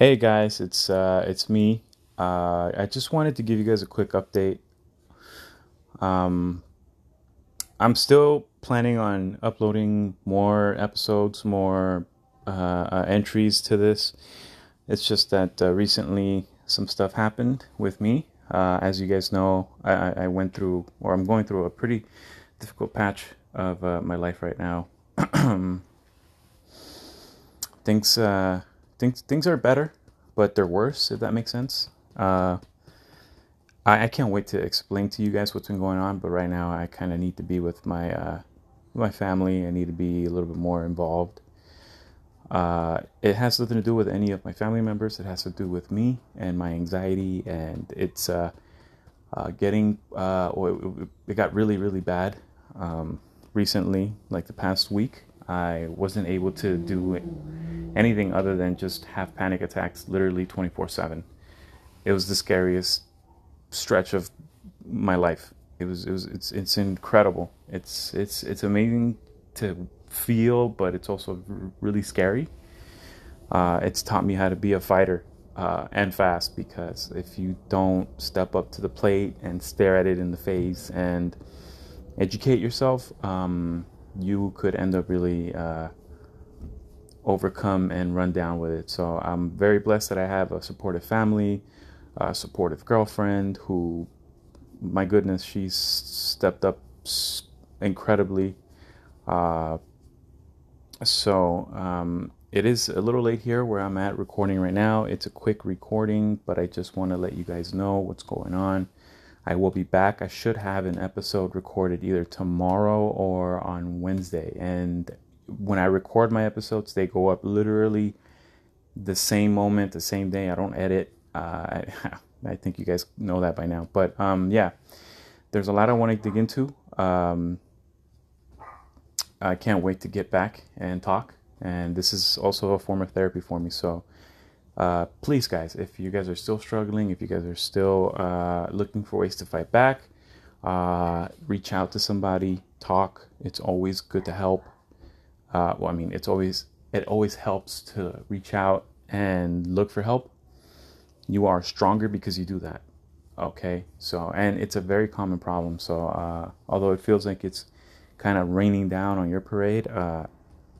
Hey guys, it's uh, it's me. Uh, I just wanted to give you guys a quick update. Um, I'm still planning on uploading more episodes, more uh, uh, entries to this. It's just that uh, recently some stuff happened with me. Uh, as you guys know, I, I went through, or I'm going through a pretty difficult patch of my life right now. Things things things are better, but they're worse. If that makes sense. Uh, I, I can't wait to explain to you guys what's been going on. But right now, I kind of need to be with my uh, my family. I need to be a little bit more involved. Uh, it has nothing to do with any of my family members. It has to do with me and my anxiety, and it's uh, uh, getting. Uh, it, it got really, really bad um, recently, like the past week. I wasn't able to do anything other than just have panic attacks literally 24 7. It was the scariest stretch of my life. It was, it was, it's, it's incredible. It's, it's, it's amazing to feel, but it's also really scary. Uh, it's taught me how to be a fighter uh, and fast because if you don't step up to the plate and stare at it in the face and educate yourself, um, you could end up really uh, overcome and run down with it. So I'm very blessed that I have a supportive family, a supportive girlfriend who, my goodness, she's stepped up incredibly. Uh, so um, it is a little late here where I'm at recording right now. It's a quick recording, but I just want to let you guys know what's going on. I will be back. I should have an episode recorded either tomorrow or on Wednesday. And when I record my episodes, they go up literally the same moment, the same day. I don't edit. Uh, I, I think you guys know that by now. But um, yeah, there's a lot I want to dig into. Um, I can't wait to get back and talk. And this is also a form of therapy for me. So uh, please, guys, if you guys are still struggling, if you guys are still uh, looking for ways to fight back, uh, reach out to somebody, talk. It's always good to help. Uh, well, I mean, it's always it always helps to reach out and look for help. You are stronger because you do that. Okay, so and it's a very common problem. So uh, although it feels like it's kind of raining down on your parade, uh,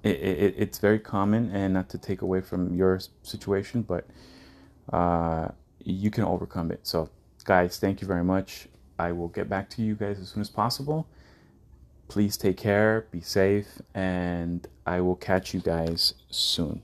it, it, it's very common and not to take away from your situation but uh, you can overcome it so guys thank you very much i will get back to you guys as soon as possible please take care be safe and i will catch you guys soon